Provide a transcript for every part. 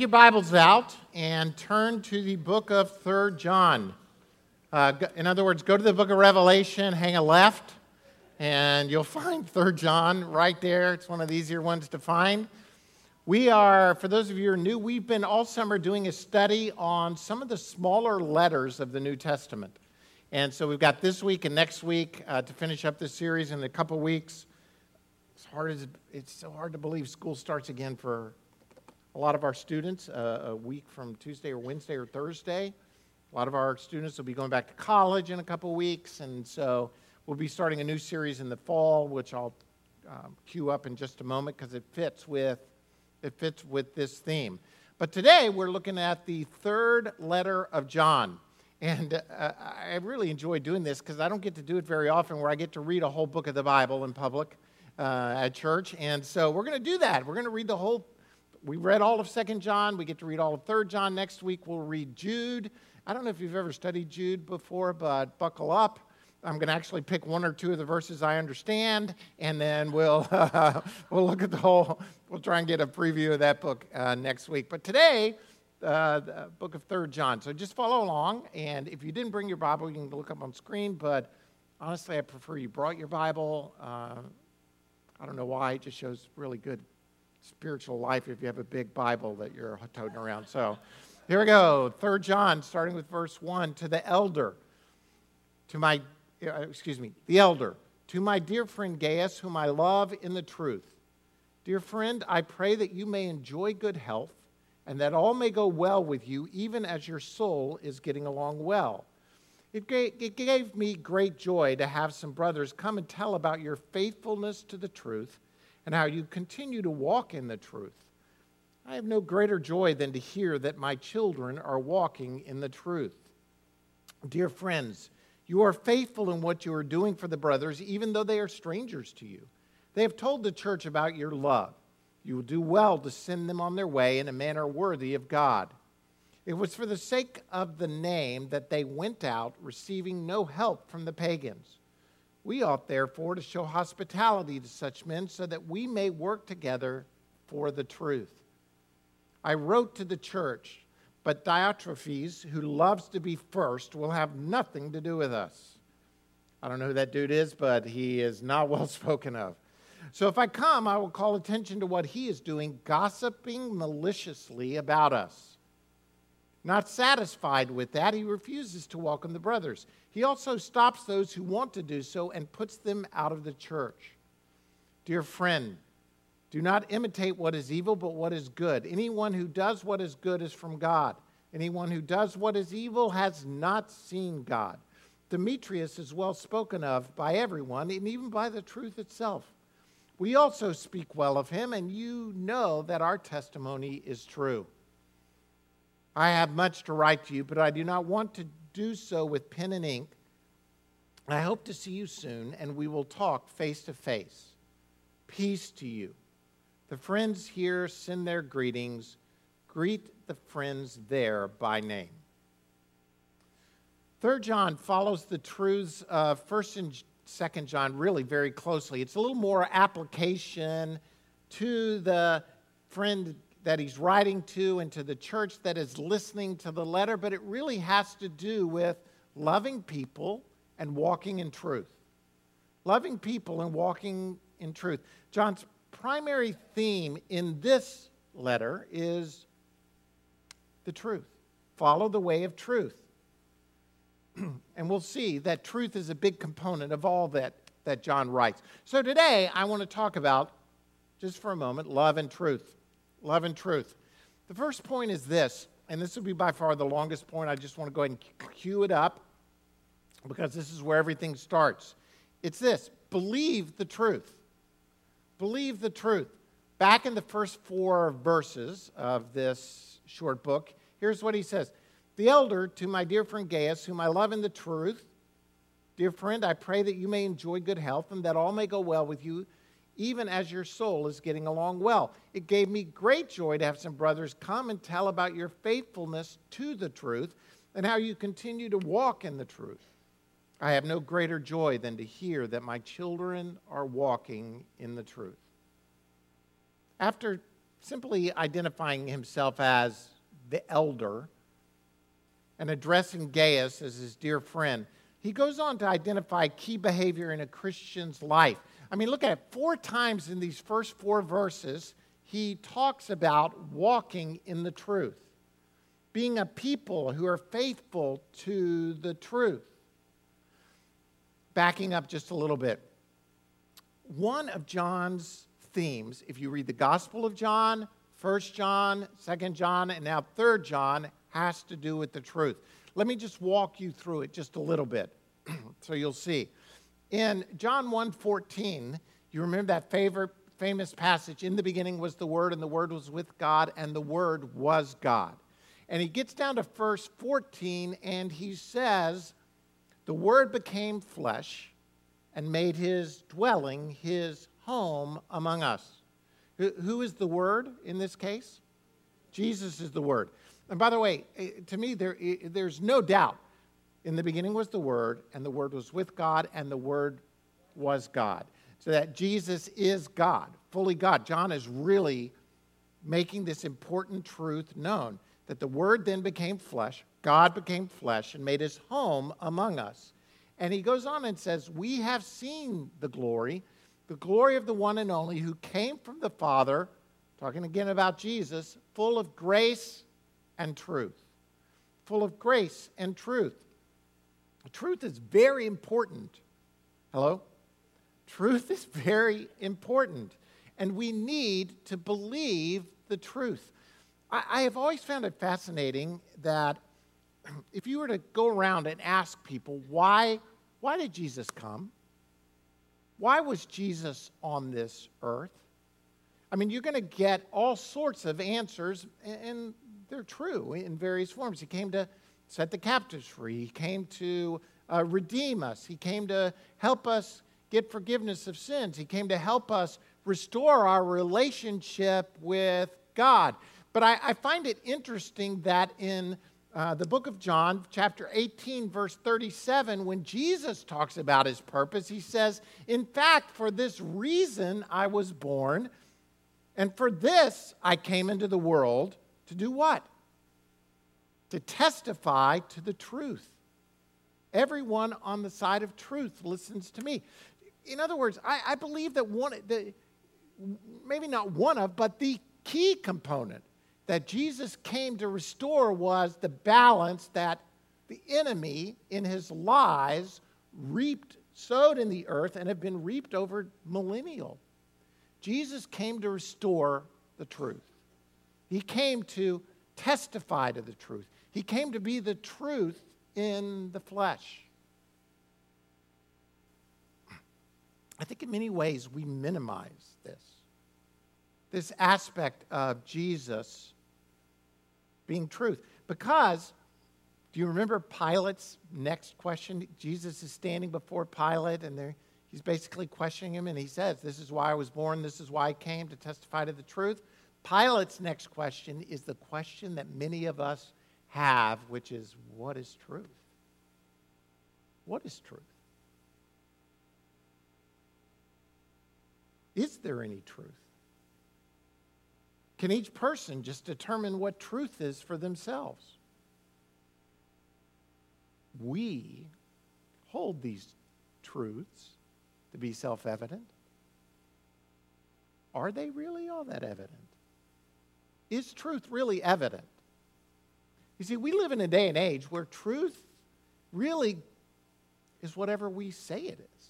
your Bibles out and turn to the book of Third John. Uh, in other words, go to the book of Revelation, hang a left, and you'll find Third John right there. It's one of the easier ones to find. We are, for those of you who are new, we've been all summer doing a study on some of the smaller letters of the New Testament. And so we've got this week and next week uh, to finish up this series in a couple weeks. It's hard as it's so hard to believe school starts again for a lot of our students uh, a week from Tuesday or Wednesday or Thursday. A lot of our students will be going back to college in a couple weeks, and so we'll be starting a new series in the fall, which I'll um, cue up in just a moment because it fits with it fits with this theme. But today we're looking at the third letter of John. And uh, I really enjoy doing this because I don't get to do it very often where I get to read a whole book of the Bible in public uh, at church. And so we're going to do that. We're going to read the whole we read all of Second John. We get to read all of Third John. Next week, we'll read Jude. I don't know if you've ever studied Jude before, but buckle up. I'm going to actually pick one or two of the verses I understand, and then we'll, uh, we'll look at the whole, we'll try and get a preview of that book uh, next week. But today, uh, the book of Third John. So just follow along, and if you didn't bring your Bible, you can look up on screen, but honestly, I prefer you brought your Bible. Uh, I don't know why, it just shows really good spiritual life if you have a big Bible that you're toting around. So here we go. Third John, starting with verse 1. To the elder, to my, uh, excuse me, the elder, to my dear friend Gaius, whom I love in the truth. Dear friend, I pray that you may enjoy good health and that all may go well with you, even as your soul is getting along well. It gave me great joy to have some brothers come and tell about your faithfulness to the truth and how you continue to walk in the truth. I have no greater joy than to hear that my children are walking in the truth. Dear friends, you are faithful in what you are doing for the brothers, even though they are strangers to you. They have told the church about your love. You will do well to send them on their way in a manner worthy of God. It was for the sake of the name that they went out, receiving no help from the pagans. We ought therefore to show hospitality to such men so that we may work together for the truth. I wrote to the church, but Diotrephes, who loves to be first, will have nothing to do with us. I don't know who that dude is, but he is not well spoken of. So if I come, I will call attention to what he is doing, gossiping maliciously about us. Not satisfied with that, he refuses to welcome the brothers. He also stops those who want to do so and puts them out of the church. Dear friend, do not imitate what is evil, but what is good. Anyone who does what is good is from God. Anyone who does what is evil has not seen God. Demetrius is well spoken of by everyone, and even by the truth itself. We also speak well of him, and you know that our testimony is true. I have much to write to you, but I do not want to do so with pen and ink. I hope to see you soon, and we will talk face to face. Peace to you. The friends here send their greetings. Greet the friends there by name. Third John follows the truths of First and Second John really very closely. It's a little more application to the friend that he's writing to and to the church that is listening to the letter, but it really has to do with loving people and walking in truth. Loving people and walking in truth. John's primary theme in this letter is the truth. Follow the way of truth. and we'll see that truth is a big component of all that, that John writes. So today, I want to talk about, just for a moment, love and truth love and truth. The first point is this, and this will be by far the longest point. I just want to go ahead and cue it up because this is where everything starts. It's this believe the truth. Believe the truth. Back in the first four verses of this short book, here's what he says The elder to my dear friend Gaius, whom I love in the truth, dear friend, I pray that you may enjoy good health and that all may go well with you even as your soul is getting along well. It gave me great joy to have some brothers come and tell about your faithfulness to the truth and how you continue to walk in the truth. I have no greater joy than to hear that my children are walking in the truth. After simply identifying himself as the elder and addressing Gaius as his dear friend, he goes on to identify key behavior in a Christian's life. I mean, look at it. Four times in these first four verses, he talks about walking in the truth, being a people who are faithful to the truth. Backing up just a little bit. One of John's themes, if you read the Gospel of John, 1 John, 2 John, and now 3 John, has to do with the truth. Let me just walk you through it just a little bit so you'll see. In John 1:14, you remember that favorite famous passage, in the beginning was the word and the word was with God and the word was God. And he gets down to verse 14 and he says, "The word became flesh and made his dwelling his home among us." Who is the word in this case? Jesus is the word. And by the way, eh, to me, there, eh, there's no doubt. In the beginning was the Word, and the Word was with God, and the Word was God. So that Jesus is God, fully God. John is really making this important truth known that the Word then became flesh, God became flesh, and made his home among us. And he goes on and says, We have seen the glory, the glory of the one and only who came from the Father, talking again about Jesus, full of grace and truth. Full of grace and truth. Truth is very important. Hello? Truth is very important. And we need to believe the truth. I, I have always found it fascinating that if you were to go around and ask people, why, why did Jesus come? Why was Jesus on this earth? I mean, you're going to get all sorts of answers, and they're true in various forms. He came to set the captives free, He came to uh, redeem us, He came to help us get forgiveness of sins, He came to help us restore our relationship with God. But I, I find it interesting that in uh, the book of John, chapter 18, verse 37, when Jesus talks about his purpose, he says, In fact, for this reason I was born, and for this I came into the world to do what? To testify to the truth. Everyone on the side of truth listens to me. In other words, I, I believe that one, the, maybe not one of, but the key component that Jesus came to restore was the balance that the enemy in his lies reaped, sowed in the earth, and have been reaped over millennial. Jesus came to restore the truth. He came to testify to the truth. He came to be the truth in the flesh. I think in many ways we minimize this. This aspect of Jesus being truth. Because, do you remember Pilate's next question? Jesus is standing before Pilate and he's basically questioning him, and he says, This is why I was born, this is why I came to testify to the truth. Pilate's next question is the question that many of us have, which is what is truth? What is truth? Is there any truth? Can each person just determine what truth is for themselves? We hold these truths to be self evident. Are they really all that evident? Is truth really evident? You see, we live in a day and age where truth really is whatever we say it is.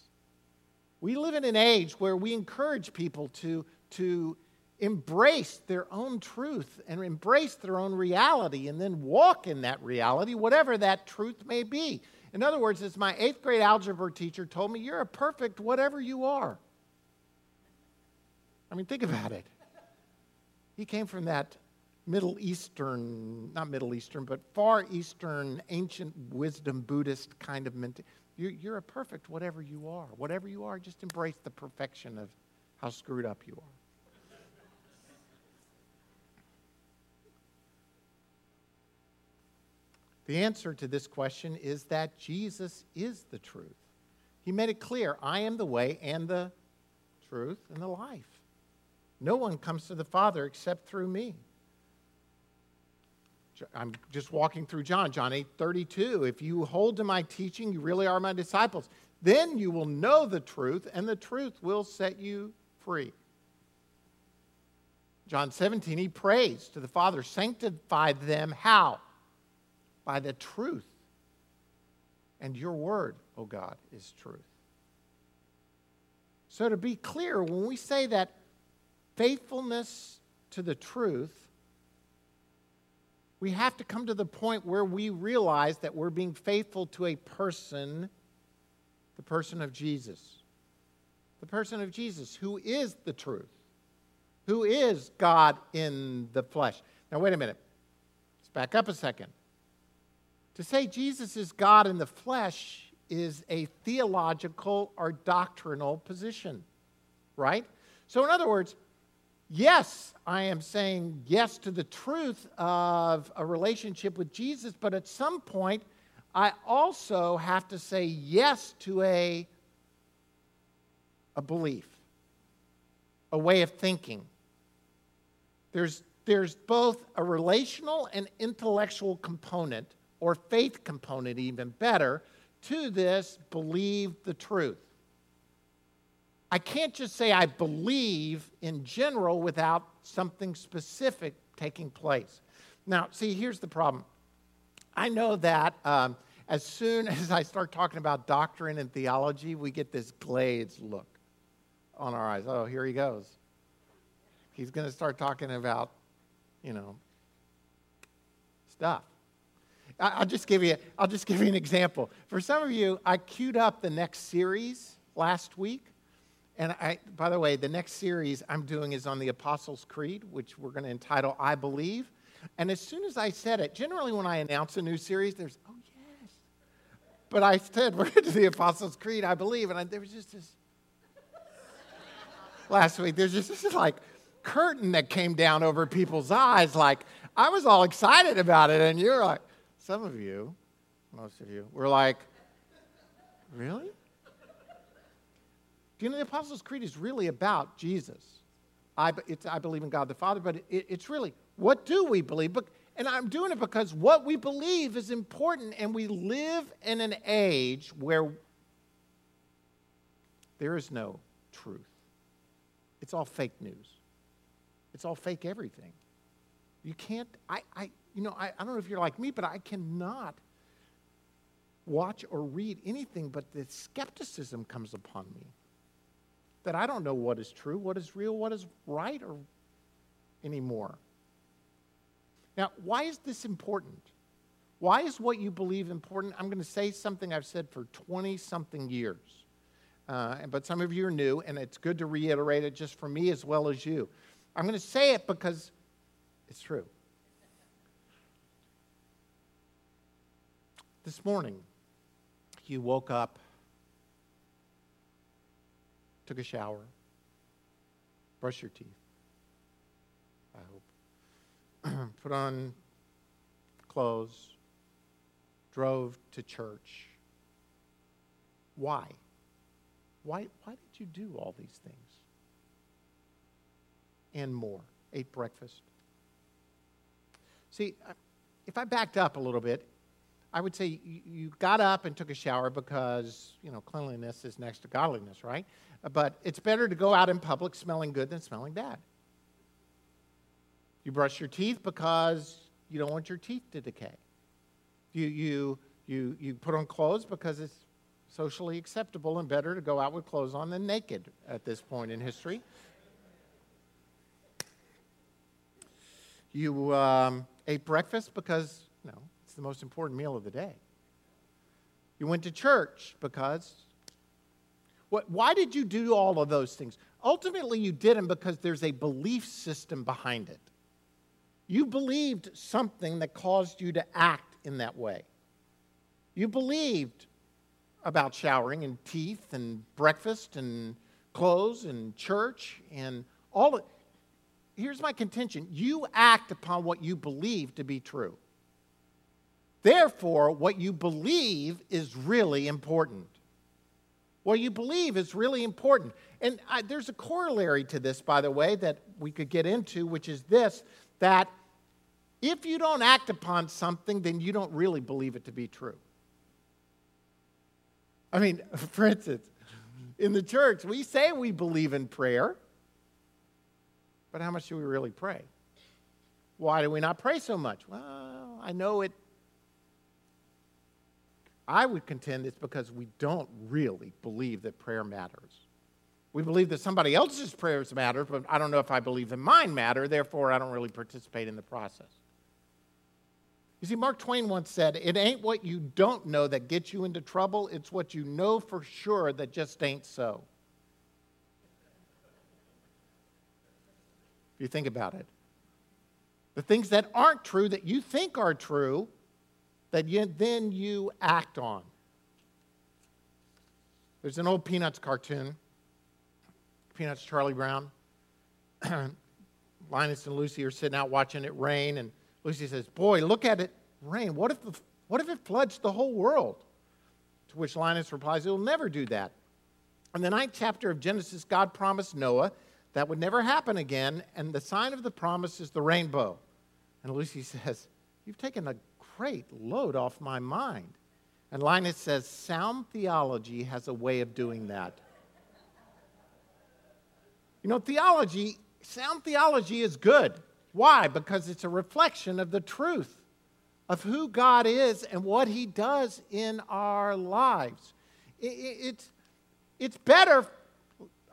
We live in an age where we encourage people to, to embrace their own truth and embrace their own reality and then walk in that reality, whatever that truth may be. In other words, as my eighth grade algebra teacher told me, you're a perfect whatever you are. I mean, think about it. He came from that Middle Eastern, not Middle Eastern, but Far Eastern, ancient wisdom Buddhist kind of mentality. You're, you're a perfect whatever you are. Whatever you are, just embrace the perfection of how screwed up you are. The answer to this question is that Jesus is the truth. He made it clear I am the way and the truth and the life. No one comes to the Father except through me. I'm just walking through John, John 8 32. If you hold to my teaching, you really are my disciples. Then you will know the truth, and the truth will set you free. John 17, he prays to the Father, sanctify them how? By the truth. And your word, O God, is truth. So, to be clear, when we say that faithfulness to the truth, we have to come to the point where we realize that we're being faithful to a person, the person of Jesus. The person of Jesus, who is the truth, who is God in the flesh. Now, wait a minute. Let's back up a second. To say Jesus is God in the flesh is a theological or doctrinal position, right? So, in other words, yes, I am saying yes to the truth of a relationship with Jesus, but at some point, I also have to say yes to a, a belief, a way of thinking. There's, there's both a relational and intellectual component, or faith component, even better, to this believe the truth. I can't just say I believe in general without something specific taking place. Now, see, here's the problem. I know that um, as soon as I start talking about doctrine and theology, we get this glazed look on our eyes. Oh, here he goes. He's going to start talking about, you know, stuff. I'll just give you, I'll just give you an example. For some of you, I queued up the next series last week. And I, by the way, the next series I'm doing is on the Apostles' Creed, which we're going to entitle I Believe. And as soon as I said it, generally when I announce a new series, there's, oh, yes. But I said, we're into the Apostles' Creed, I believe. And I, there was just this, last week, there's just this like curtain that came down over people's eyes. Like, I was all excited about it. And you're like, some of you, most of you, were like, really? Do you know the Apostles' Creed is really about Jesus? I, I believe in God the Father, but it, it's really what do we believe? And I'm doing it because what we believe is important, and we live in an age where there is no truth. It's all fake news. It's all fake everything. You can't, I, I you know, I, I don't know if you're like me, but I cannot watch or read anything but the skepticism comes upon me that I don't know what is true, what is real, what is right or anymore. Now, why is this important? Why is what you believe important? I'm going to say something I've said for 20 something years. Uh, but some of you are new, and it's good to reiterate it just for me as well as you. I'm going to say it because it's true. This morning, you woke up took a shower, brushed your teeth, I hope, put on clothes, drove to church. Why? Why, why did you do all these things? And more. Ate breakfast. See, if I backed up a little bit, I would say you got up and took a shower because, you know, cleanliness is next to godliness, right? But it's better to go out in public smelling good than smelling bad. You brush your teeth because you don't want your teeth to decay. You, you, you, you put on clothes because it's socially acceptable and better to go out with clothes on than naked at this point in history. You um, ate breakfast because, no, it's the most important meal of the day. You went to church because what, why did you do all of those things? Ultimately, you did them because there's a belief system behind it. You believed something that caused you to act in that way. You believed about showering and teeth and breakfast and clothes and church and all of Here's my contention you act upon what you believe to be true. Therefore, what you believe is really important. What you believe is really important. And I, there's a corollary to this, by the way, that we could get into, which is this that if you don't act upon something, then you don't really believe it to be true. I mean, for instance, in the church, we say we believe in prayer, but how much do we really pray? Why do we not pray so much? Well, I know it. I would contend it's because we don't really believe that prayer matters. We believe that somebody else's prayers matter, but I don't know if I believe that mine matter, therefore, I don't really participate in the process. You see, Mark Twain once said, It ain't what you don't know that gets you into trouble, it's what you know for sure that just ain't so. If you think about it, the things that aren't true that you think are true, that you, then you act on. There's an old Peanuts cartoon, Peanuts Charlie Brown. Linus and Lucy are sitting out watching it rain, and Lucy says, Boy, look at it rain. What if, the, what if it floods the whole world? To which Linus replies, It will never do that. In the ninth chapter of Genesis, God promised Noah that would never happen again, and the sign of the promise is the rainbow. And Lucy says, You've taken a great load off my mind. And Linus says, Sound theology has a way of doing that. You know, theology, sound theology is good. Why? Because it's a reflection of the truth of who God is and what He does in our lives. It's, it's better,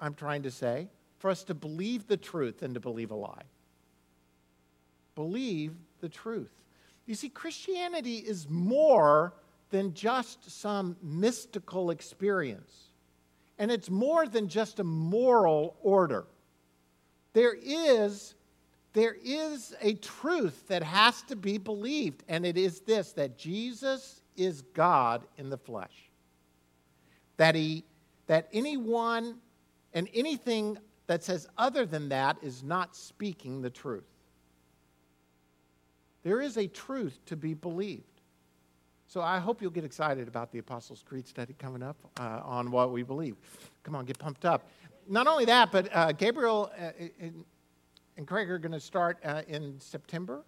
I'm trying to say, for us to believe the truth than to believe a lie believe the truth. You see, Christianity is more than just some mystical experience, and it's more than just a moral order. There is, there is a truth that has to be believed, and it is this that Jesus is God in the flesh. That, he, that anyone and anything that says other than that is not speaking the truth. There is a truth to be believed. So I hope you'll get excited about the Apostles' Creed study coming up uh, on what we believe. Come on, get pumped up. Not only that, but uh, Gabriel uh, and, and Craig are going to start uh, in September,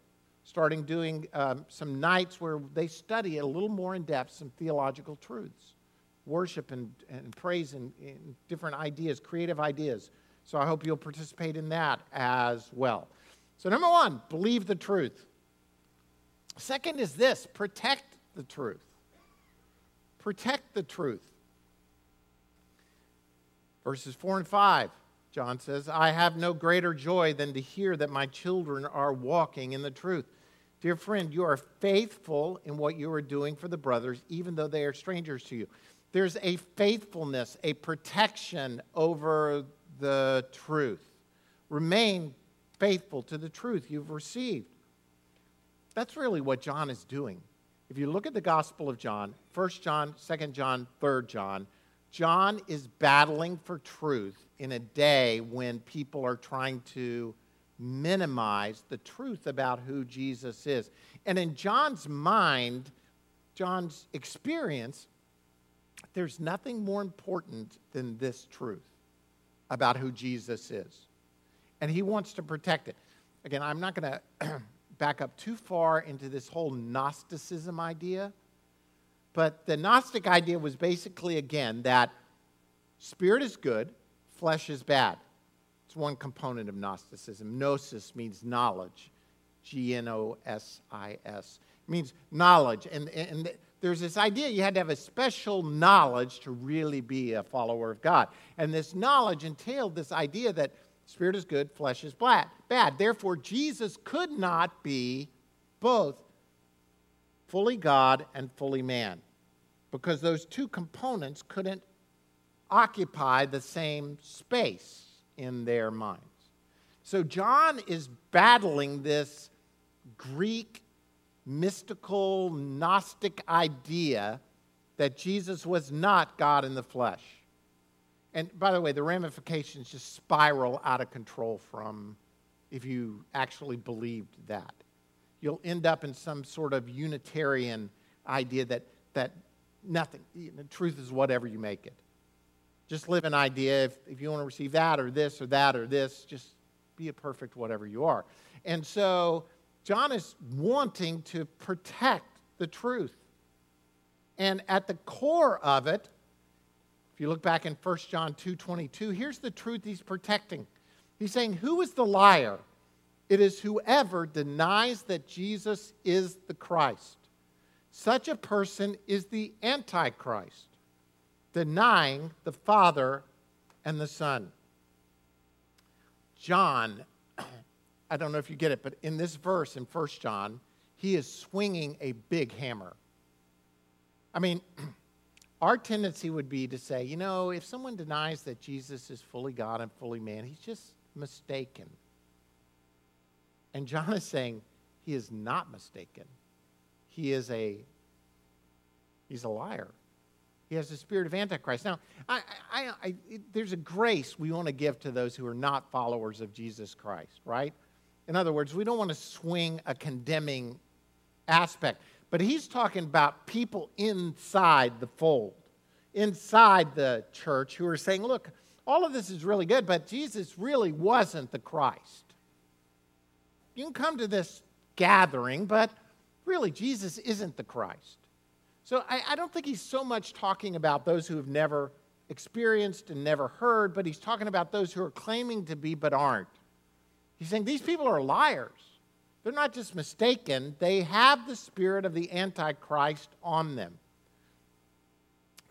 starting doing um, some nights where they study a little more in depth some theological truths, worship and, and praise and, and different ideas, creative ideas. So I hope you'll participate in that as well. So, number one, believe the truth. Second is this protect the truth. Protect the truth. Verses 4 and 5, John says, I have no greater joy than to hear that my children are walking in the truth. Dear friend, you are faithful in what you are doing for the brothers, even though they are strangers to you. There's a faithfulness, a protection over the truth. Remain faithful to the truth you've received. That's really what John is doing. If you look at the Gospel of John, 1 John, 2 John, 3 John, John is battling for truth in a day when people are trying to minimize the truth about who Jesus is. And in John's mind, John's experience, there's nothing more important than this truth about who Jesus is. And he wants to protect it. Again, I'm not going to back up too far into this whole Gnosticism idea. But the Gnostic idea was basically, again, that spirit is good, flesh is bad. It's one component of Gnosticism. Gnosis means knowledge. G N O S I S. Means knowledge. And, and there's this idea you had to have a special knowledge to really be a follower of God. And this knowledge entailed this idea that Spirit is good, flesh is bad. Bad. Therefore, Jesus could not be both fully God and fully man because those two components couldn't occupy the same space in their minds. So John is battling this Greek mystical Gnostic idea that Jesus was not God in the flesh. And by the way, the ramifications just spiral out of control from if you actually believed that. You'll end up in some sort of Unitarian idea that, that nothing, know, truth is whatever you make it. just live an idea. If, if you want to receive that or this or that or this, just be a perfect whatever you are. And so John is wanting to protect the truth. And at the core of it, if you look back in 1 John 2:22, here's the truth he's protecting. He's saying, "Who is the liar? It is whoever denies that Jesus is the Christ. Such a person is the antichrist, denying the Father and the Son." John, I don't know if you get it, but in this verse in 1 John, he is swinging a big hammer. I mean, our tendency would be to say, you know, if someone denies that Jesus is fully God and fully man, he's just mistaken. And John is saying he is not mistaken. He is a he's a liar. He has the spirit of Antichrist. Now, I, I, I, there's a grace we want to give to those who are not followers of Jesus Christ, right? In other words, we don't want to swing a condemning aspect. But he's talking about people inside the fold, inside the church, who are saying, look, all of this is really good, but Jesus really wasn't the Christ. You can come to this gathering, but really, Jesus isn't the Christ. So I, I, don't think he's so much talking about those who have never experienced and never heard, but he's talking about those who are claiming to be but aren't. He's saying these people are liars. They're not just mistaken, they have the spirit of the Antichrist on them.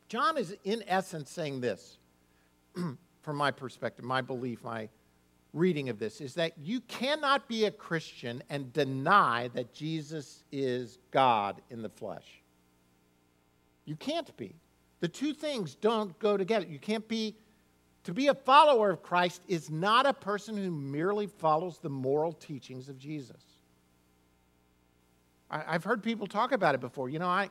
John is, in essence, saying this, from my perspective, my belief, my reading of this, is that you cannot be a Christian and deny that Jesus is God in the flesh. You can't be. The two things don't go together. You can't be to be a follower of Christ is not a person who merely follows the moral teachings of Jesus. I, have heard people talk about it before. You know, I,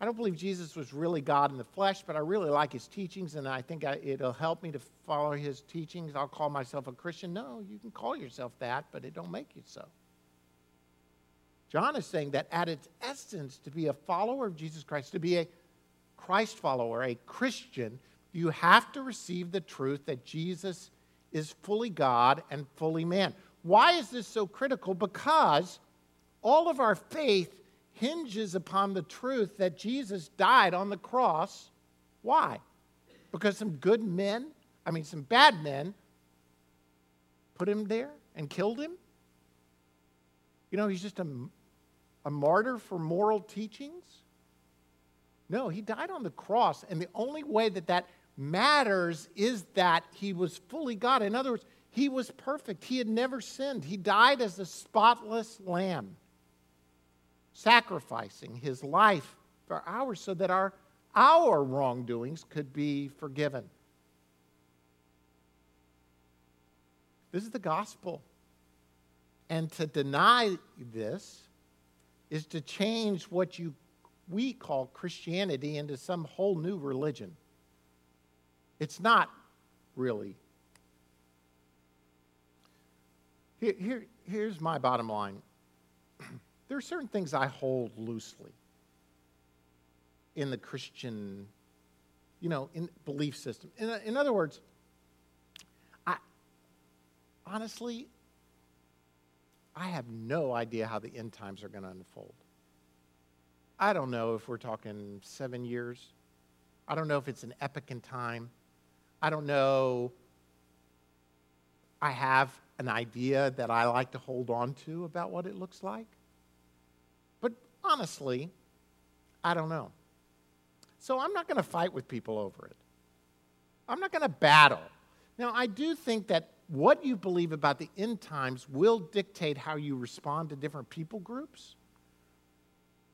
I don't believe Jesus was really God in the flesh, but I really like his teachings, and I think I, it'll help me to follow his teachings. I'll call myself a Christian. No, you can call yourself that, but it don't make you so. John is saying that at its essence, to be a follower of Jesus Christ, to be a Christ follower, a Christian, you have to receive the truth that Jesus is fully God and fully man. Why is this so critical? Because all of our faith hinges upon the truth that Jesus died on the cross. Why? Because some good men, I mean, some bad men, put him there and killed him? You know, he's just a, a martyr for moral teachings? No, he died on the cross, and the only way that that matters is that he was fully God. In other words, he was perfect. He had never sinned. He died as a spotless lamb sacrificing his life for ours so that our, our wrongdoings could be forgiven. This is the gospel. And to deny this is to change what you we call Christianity into some whole new religion. It's not really. Here, here, here's my bottom line there are certain things I hold loosely in the Christian, you know, in belief system. In, in other words, I honestly, I have no idea how the end times are going to unfold. I don't know if we're talking seven years. I don't know if it's an epoch in time. I don't know. I have an idea that I like to hold on to about what it looks like. Honestly, I don't know. So I'm not going to fight with people over it. I'm not going to battle. Now, I do think that what you believe about the end times will dictate how you respond to different people groups.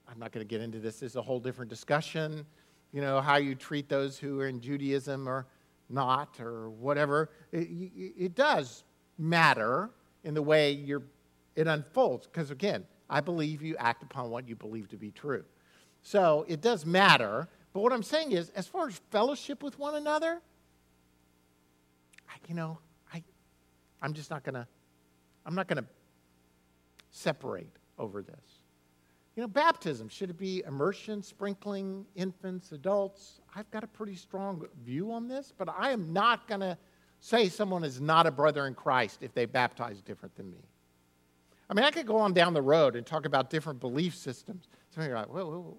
I'm not going to get into this. This is a whole different discussion. You know, how you treat those who are in Judaism or not or whatever. It, it does matter in the way it unfolds. Because again, I believe you act upon what you believe to be true. So it does matter. But what I'm saying is, as far as fellowship with one another, I, you know, I, I'm just not to, I'm not to separate over this. You know, baptism, should it be immersion, sprinkling, infants, adults? I've got a pretty strong view on this, but I am not going to say someone is not a brother in Christ if they baptize different than me. I mean, I could go on down the road and talk about different belief systems. Some of you are like, whoa.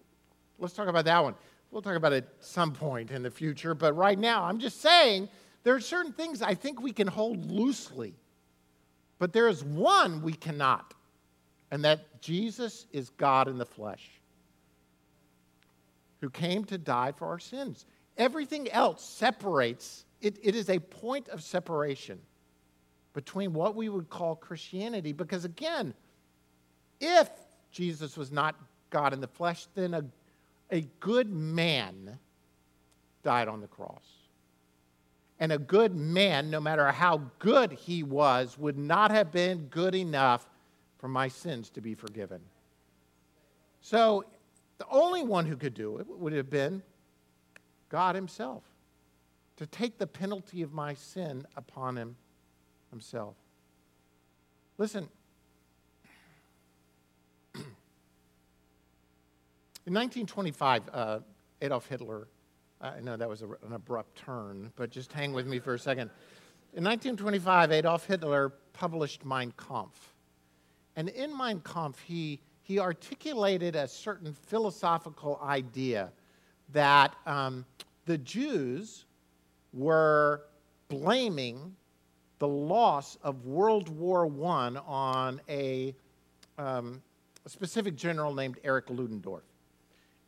let's talk about that one. We'll talk about it at some point in the future, but right now, I'm just saying there are certain things I think we can hold loosely, but there is one we cannot and that Jesus is God in the flesh who came to die for our sins. Everything else separates, it, it is a point of separation between what we would call Christianity, because again, if Jesus was not God in the flesh, then a, a good man died on the cross. And a good man, no matter how good he was, would not have been good enough for my sins to be forgiven. So, the only one who could do it would have been God Himself to take the penalty of my sin upon Him Himself. Listen, in 1925, uh, Adolf Hitler, I know that was a, an abrupt turn, but just hang with me for a second. In 1925, Adolf Hitler published Mein Kampf. And in Mein Kampf, he, he articulated a certain philosophical idea that um, the Jews were blaming the loss of World War I on a, um, a specific general named Erich Ludendorff.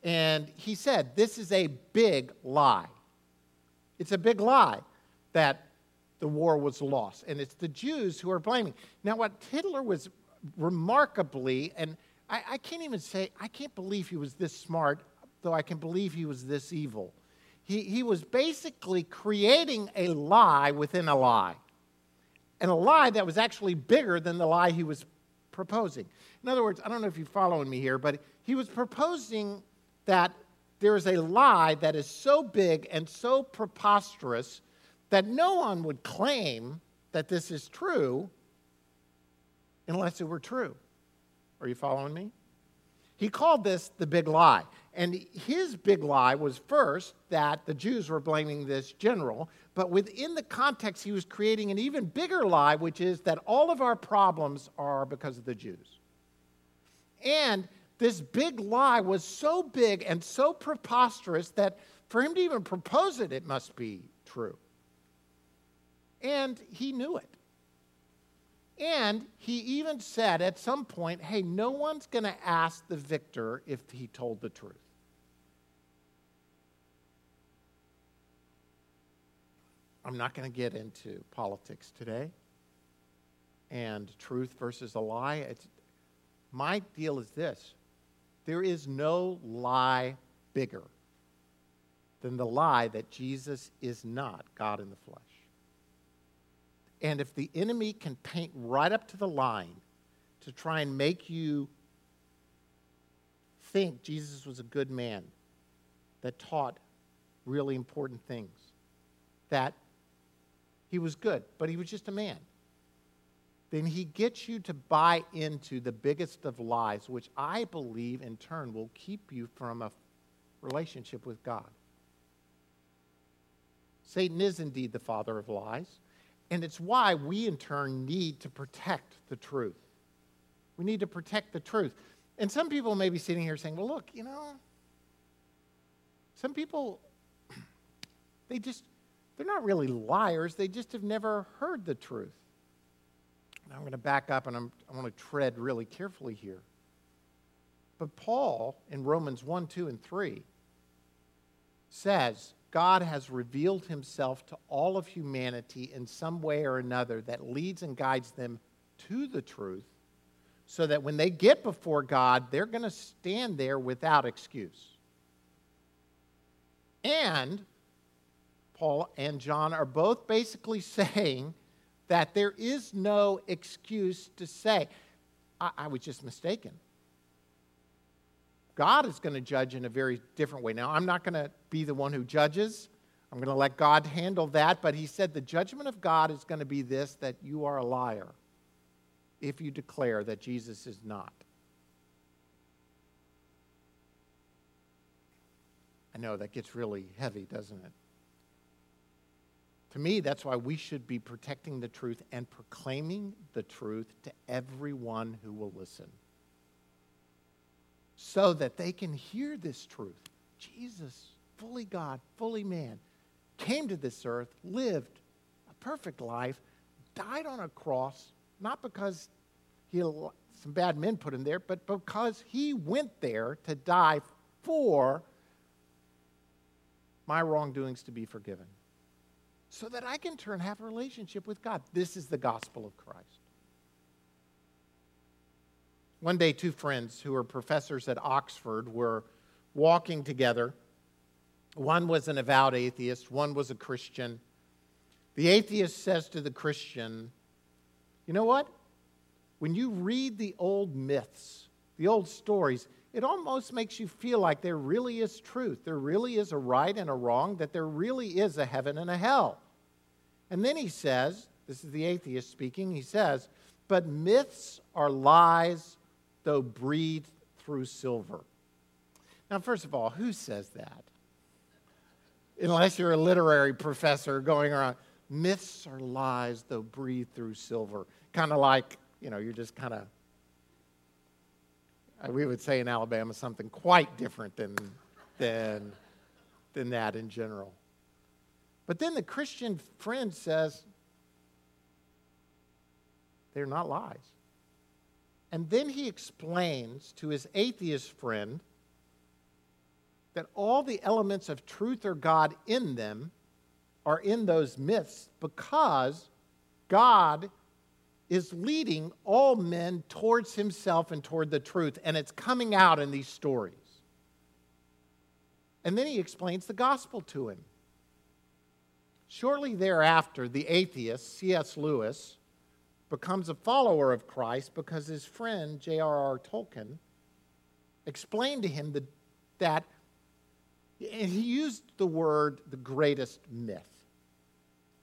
And he said, This is a big lie. It's a big lie that the war was lost. And it's the Jews who are blaming. Now, what Hitler was remarkably, and I, I, can't even say, I can't believe he was this smart, though I can believe he was this evil. He, he was basically creating a lie within a lie, and a lie that was actually bigger than the lie he was proposing. In other words, I don't know if you're following me here, but he was proposing that there is a lie that is so big and so preposterous that no one would claim that this is true unless it were true. Are you following me? He called this the big lie. And his big lie was first that the Jews were blaming this general, but within the context, he was creating an even bigger lie, which is that all of our problems are because of the Jews. And this big lie was so big and so preposterous that for him to even propose it, it must be true. And he knew it. And he even said at some point, hey, no one's going to ask the victor if he told the truth. I'm not going to get into politics today and truth versus a lie. It's, my deal is this there is no lie bigger than the lie that Jesus is not God in the flesh. And if the enemy can paint right up to the line to try and make you think Jesus was a good man that taught really important things, that he was good, but he was just a man, then he gets you to buy into the biggest of lies, which I believe in turn will keep you from a relationship with God. Satan is indeed the father of lies. And it's why we, in turn, need to protect the truth. We need to protect the truth. And some people may be sitting here saying, well, look, you know, some people, they just, they're not really liars. They just have never heard the truth. Now I'm going to back up and I'm, I want to tread really carefully here. But Paul in Romans 1, 2, and 3 says, God has revealed himself to all of humanity in some way or another that leads and guides them to the truth so that when they get before God, they're going to stand there without excuse. And Paul and John are both basically saying that there is no excuse to say, I, I was just mistaken. God is going to judge in a very different way. Now, I'm not going to be the one who judges. I'm going to let God handle that. But he said the judgment of God is going to be this that you are a liar if you declare that Jesus is not. I know that gets really heavy, doesn't it? To me, that's why we should be protecting the truth and proclaiming the truth to everyone who will listen. So that they can hear this truth. Jesus, fully God, fully man, came to this earth, lived a perfect life, died on a cross, not because he some bad men put him there, but because he went there to die for my wrongdoings to be forgiven so that I can turn have a relationship with God. This is the gospel of Christ. One day, two friends who were professors at Oxford were walking together. One was an avowed atheist, one was a Christian. The atheist says to the Christian, You know what? When you read the old myths, the old stories, it almost makes you feel like there really is truth. There really is a right and a wrong, that there really is a heaven and a hell. And then he says, this is the atheist speaking, he says, but myths are lies, though breathed through silver. Now, first of all, who says that? Unless you're a literary professor going around, myths are lies, though breathed through silver. Kind of like, you know, you're just kind of uh, we would say in Alabama something quite different than, than, than that in general. But then the Christian friend says, they're not lies. And then he explains to his atheist friend that all the elements of truth or God in them are in those myths because God is leading all men towards himself and toward the truth, and it's coming out in these stories. And then he explains the gospel to him. Shortly thereafter, the atheist, C.S. Lewis, becomes a follower of Christ because his friend, J.R.R. Tolkien, explained to him that, he used the word the greatest myth.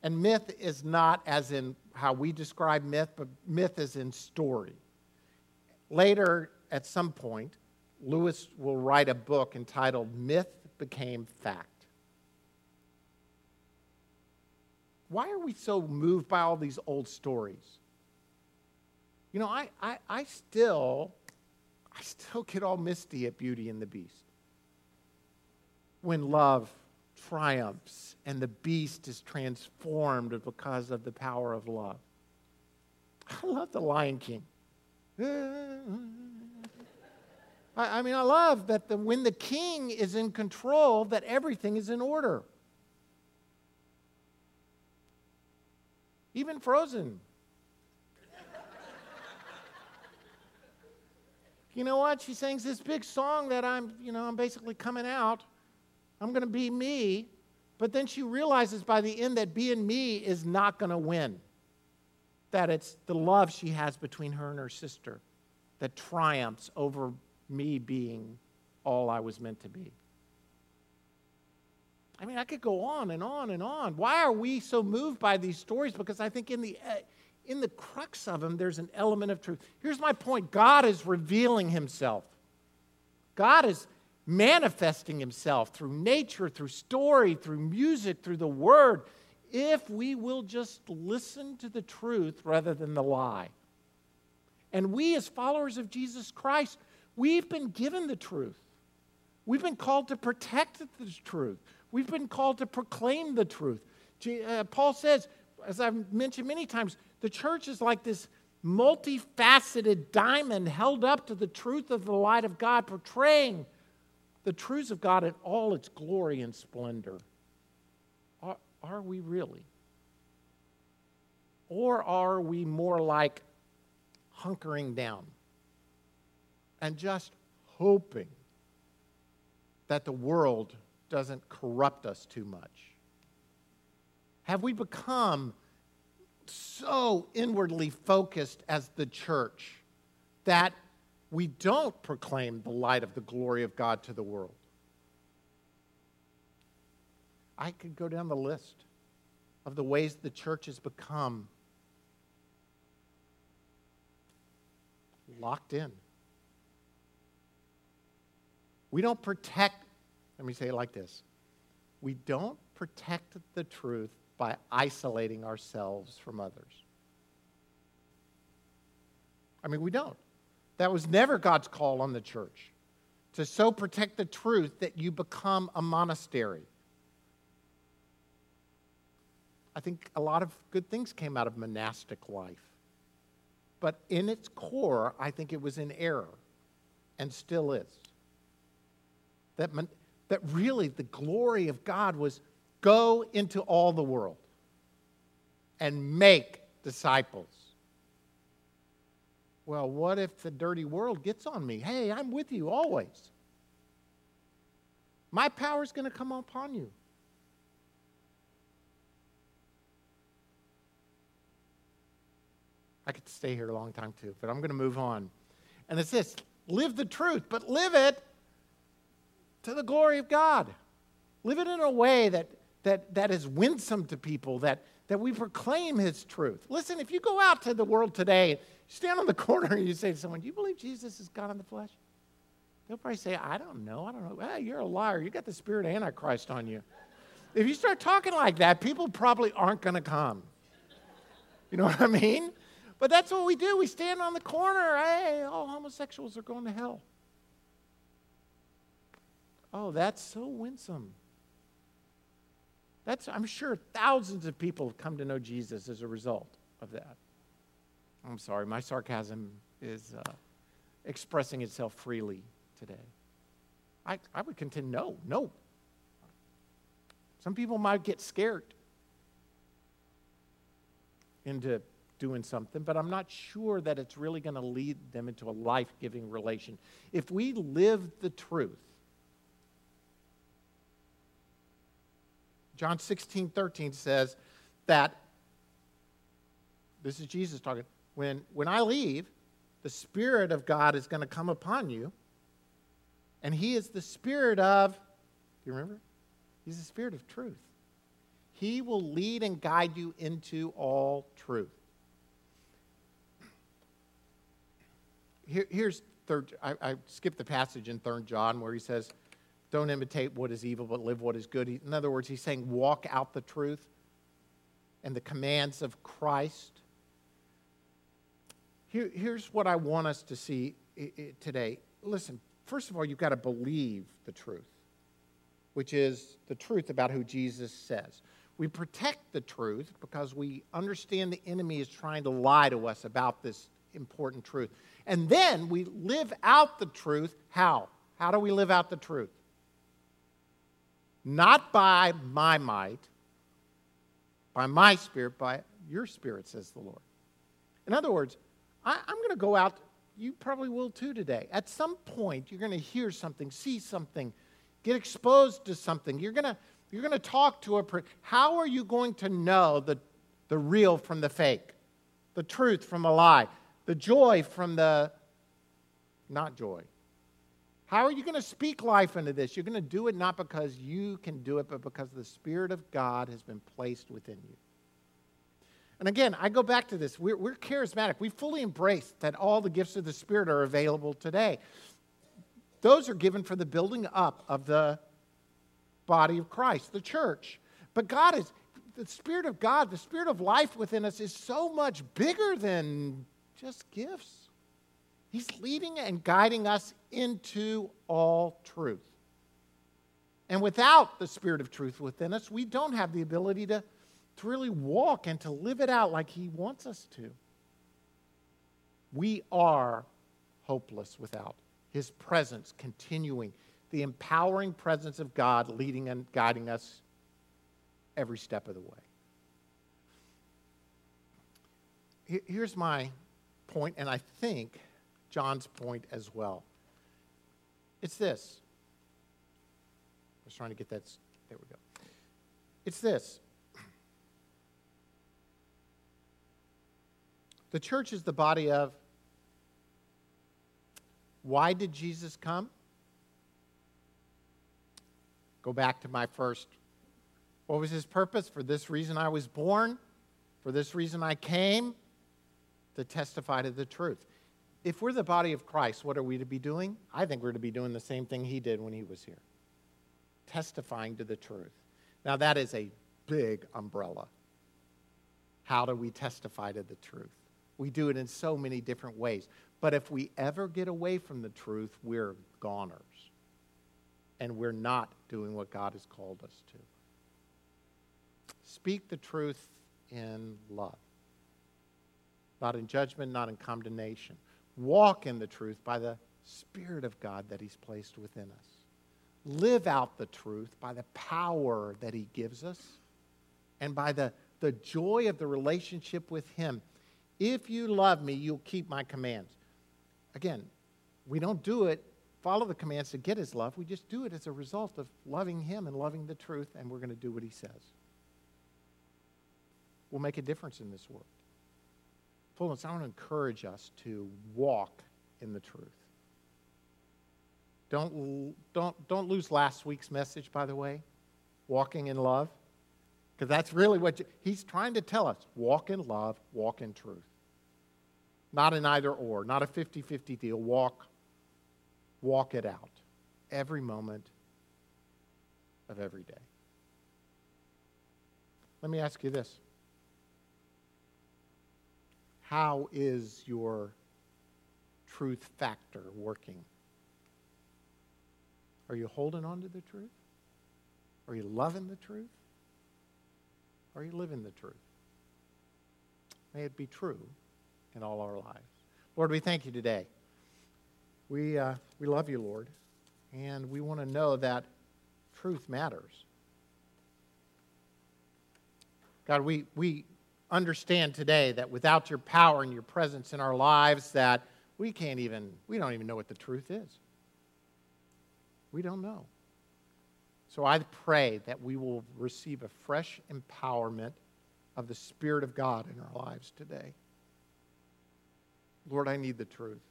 And myth is not as in how we describe myth, but myth is in story. Later, at some point, Lewis will write a book entitled Myth Became Fact. Why are we so moved by all these old stories? You know, I, I, I still I still get all misty at Beauty and the Beast. When love triumphs and the beast is transformed because of the power of love. I love the Lion King. I, mean, I love that the, when the king is in control, that everything is in order. Even Frozen. you know what? She sings this big song that I'm, you know, I'm basically coming out. I'm going to be me. But then she realizes by the end that being me is not going to win. That it's the love she has between her and her sister that triumphs over me being all I was meant to be. I mean, I could go on and on and on. Why are we so moved by these stories? Because I think in the, uh, in the crux of them, there's an element of truth. Here's my point God is revealing himself. God is manifesting himself through nature, through story, through music, through the word, if we will just listen to the truth rather than the lie. And we, as followers of Jesus Christ, we've been given the truth. We've been called to protect the truth. We've been called to proclaim the truth. Uh, Paul says, as I've mentioned many times, the church is like this multifaceted diamond held up to the truth of the light of God, portraying the truths of God in all its glory and splendor. Are, are we really? Or are we more like hunkering down and just hoping that the world doesn't corrupt us too much? Have we become so inwardly focused as the church that we don't proclaim the light of the glory of God to the world. I could go down the list of the ways the church has become locked in. We don't protect Let me say it like this We don't protect the truth by isolating ourselves from others. I mean, we don't. That was never God's call on the church to so protect the truth that you become a monastery. I think a lot of good things came out of monastic life. But in its core, I think it was in error and still is. That, that really the glory of God was go into all the world and make disciples. Well, what if the dirty world gets on me? Hey, I'm with you always. My power is going to come upon you. I could stay here a long time too, but I'm going to move on. And it's this live the truth, but live it to the glory of God. Live it in a way that, that, that is winsome to people, that, that we proclaim His truth. Listen, if you go out to the world today, stand on the corner and you say to someone, Do you believe Jesus is God in the flesh? They'll probably say, I don't know. I don't know. Well, you're a liar. You got the spirit of Antichrist on you. If you start talking like that, people probably aren't going to come. You know what I mean? But that's what we do. We stand on the corner. Hey, all homosexuals are going to hell. Oh, that's so winsome. That's, I'm sure thousands of people have come to know Jesus as a result of that. I'm sorry, my sarcasm is uh, expressing itself freely today. I, I would contend no, no. Some people might get scared into doing something, but I'm not sure that it's really going to lead them into a life giving relation. If we live the truth, John 16, 13 says that, this is Jesus talking, when, when I leave, the Spirit of God is going to come upon you, and He is the Spirit of, do you remember? He's the Spirit of truth. He will lead and guide you into all truth. Here, here's third, I, I skipped the passage in 3 John where he says, don't imitate what is evil, but live what is good. In other words, he's saying, walk out the truth and the commands of Christ. Here, here's what I want us to see today. Listen, first of all, you've got to believe the truth, which is the truth about who Jesus says. We protect the truth because we understand the enemy is trying to lie to us about this important truth. And then we live out the truth. How? How do we live out the truth? Not by my might, by my spirit, by your spirit, says the Lord. In other words, I, am going to go out. You probably will too today. At some point, you're going to hear something, see something, get exposed to something. You're going to you're going to talk to a person. How are you going to know the, the real from the fake, the truth from a lie, the joy from the not joy? How are you going to speak life into this? You're going to do it not because you can do it, but because the Spirit of God has been placed within you. And again, I go back to this. We're, we're charismatic. We fully embrace that all the gifts of the Spirit are available today. Those are given for the building up of the body of Christ, the church. But God is, the Spirit of God, the Spirit of life within us is so much bigger than just gifts. He's leading and guiding us into all truth. And without the Spirit of truth within us, we don't have the ability to, to really walk and to live it out like He wants us to. We are hopeless without His presence continuing, the empowering presence of God leading and guiding us every step of the way. Here's my point, and I think John's point as well. It's this. I was trying to get that. There we go. It's this. The church is the body of. Why did Jesus come? Go back to my first. What was his purpose? For this reason I was born. For this reason I came to testify to the truth if we're the body of Christ, what are we to be doing? I think we're to be doing the same thing he did when he was here. testifying to the truth. Now, that is a big umbrella. How do we testify to the truth? We do it in so many different ways. But if we ever get away from the truth, we're goners. And we're not doing what God has called us to. Speak the truth in love, not in judgment, not in condemnation. Walk in the truth by the Spirit of God that He's placed within us. Live out the truth by the power that He gives us and by the, the joy of the relationship with Him. If you love me, you'll keep my commands. Again, we don't do it, follow the commands to get His love. We just do it as a result of loving Him and loving the truth, and we're going to do what He says. We'll make a difference in this world. Fullness, I want to encourage us to walk in the truth. Don't, don't, don't lose last week's message, by the way, walking in love, because that's really what you, he's trying to tell us walk in love, walk in truth. Not an either or, not a 50 50 deal. Walk, walk it out every moment of every day. Let me ask you this How is your truth factor working? Are you holding on to the truth? Are you loving the truth? Are you living the truth? May it be true in all our lives. Lord, we thank you today. We, uh, we love you, Lord, and we want to know that truth matters. God, we, we understand today that without your power and your presence in our lives, that we can't even, we don't even know what the truth is. We don't know. So I pray that we will receive a fresh empowerment of the Spirit of God in our lives today. Lord, I need the truth.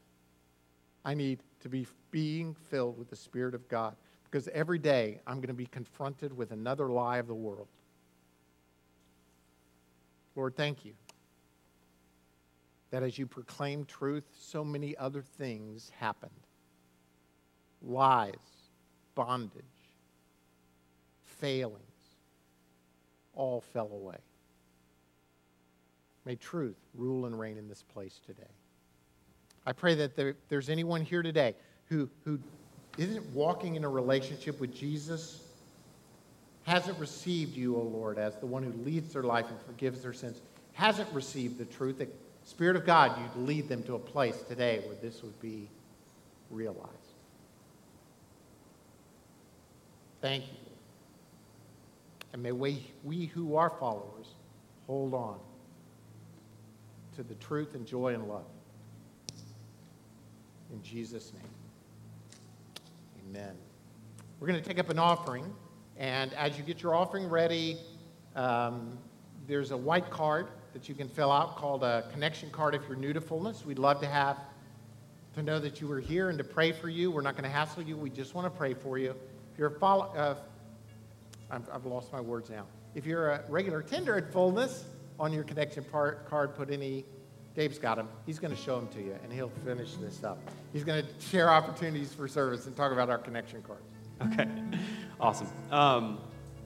I need to be being filled with the Spirit of God because every day I'm going to be confronted with another lie of the world. Lord, thank you that as you proclaim truth, so many other things happened lies, bondage, failings, all fell away. May truth rule and reign in this place today. I pray that there, there's anyone here today who, who isn't walking in a relationship with Jesus, hasn't received you, O Lord, as the one who leads their life and forgives their sins, hasn't received the truth, that Spirit of God, you'd lead them to a place today where this would be realized. Thank you. And may we, we who are followers hold on to the truth and joy and love. In Jesus' name. Amen. We're going to take up an offering. And as you get your offering ready, um, there's a white card that you can fill out called a connection card if you're new to fullness. We'd love to have to know that you were here and to pray for you. We're not going to hassle you. We just want to pray for you. If you're a follow, uh, I've, I've lost my words now. If you're a regular tender at fullness, on your connection part, card, put any. Dave's got them. He's going to show them to you, and he'll finish this up. He's going to share opportunities for service and talk about our connection cards. Okay, awesome. Um,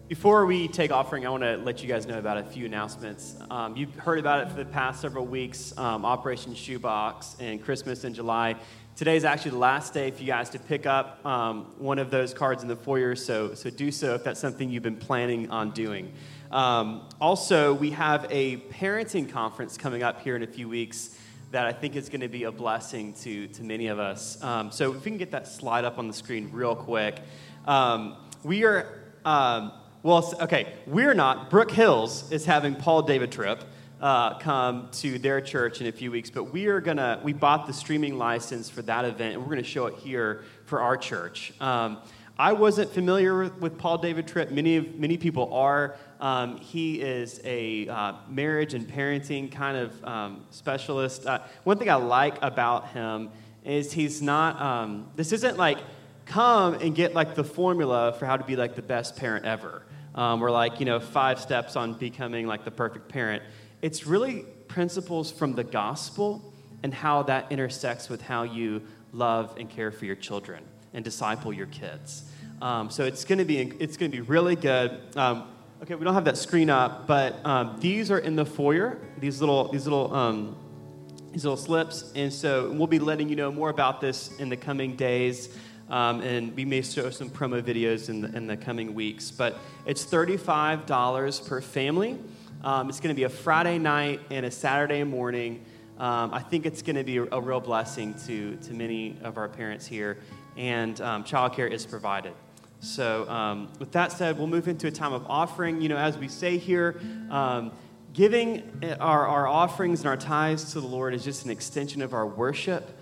before we take offering, I want to let you guys know about a few announcements. Um, you've heard about it for the past several weeks um, Operation Shoebox and Christmas in July. Today is actually the last day for you guys to pick up um, one of those cards in the foyer, so, so do so if that's something you've been planning on doing. Um, also, we have a parenting conference coming up here in a few weeks that I think is going to be a blessing to, to many of us. Um, so, if we can get that slide up on the screen real quick. Um, we are, um, well, okay, we're not. Brook Hills is having Paul David Tripp uh, come to their church in a few weeks, but we are gonna we bought the streaming license for that event, and we're gonna show it here for our church. Um, I wasn't familiar with, Paul David Tripp. Many of many people are. Um, he is a uh, marriage and parenting kind of um, specialist. Uh, one thing I like about him is he's not. Um, this isn't like come and get like the formula for how to be like the best parent ever, um, or like you know five steps on becoming like the perfect parent it's really principles from the gospel and how that intersects with how you love and care for your children and disciple your kids. Um, so it's going to be it's going to be really good. Um, okay, we don't have that screen up, but um, these are in the foyer. These little these little um, these little slips, and so we'll be letting you know more about this in the coming days. Um, and we may show some promo videos in the, in the coming weeks. But it's $35 per family. Um, it's going to be a Friday night and a Saturday morning. Um, I think it's going to be a, a, real blessing to, to many of our parents here, and um, childcare is provided. So, um, with that said, we'll move into a time of offering. You know, as we say here, um, giving our, our offerings and our tithes to the Lord is just an extension of our worship.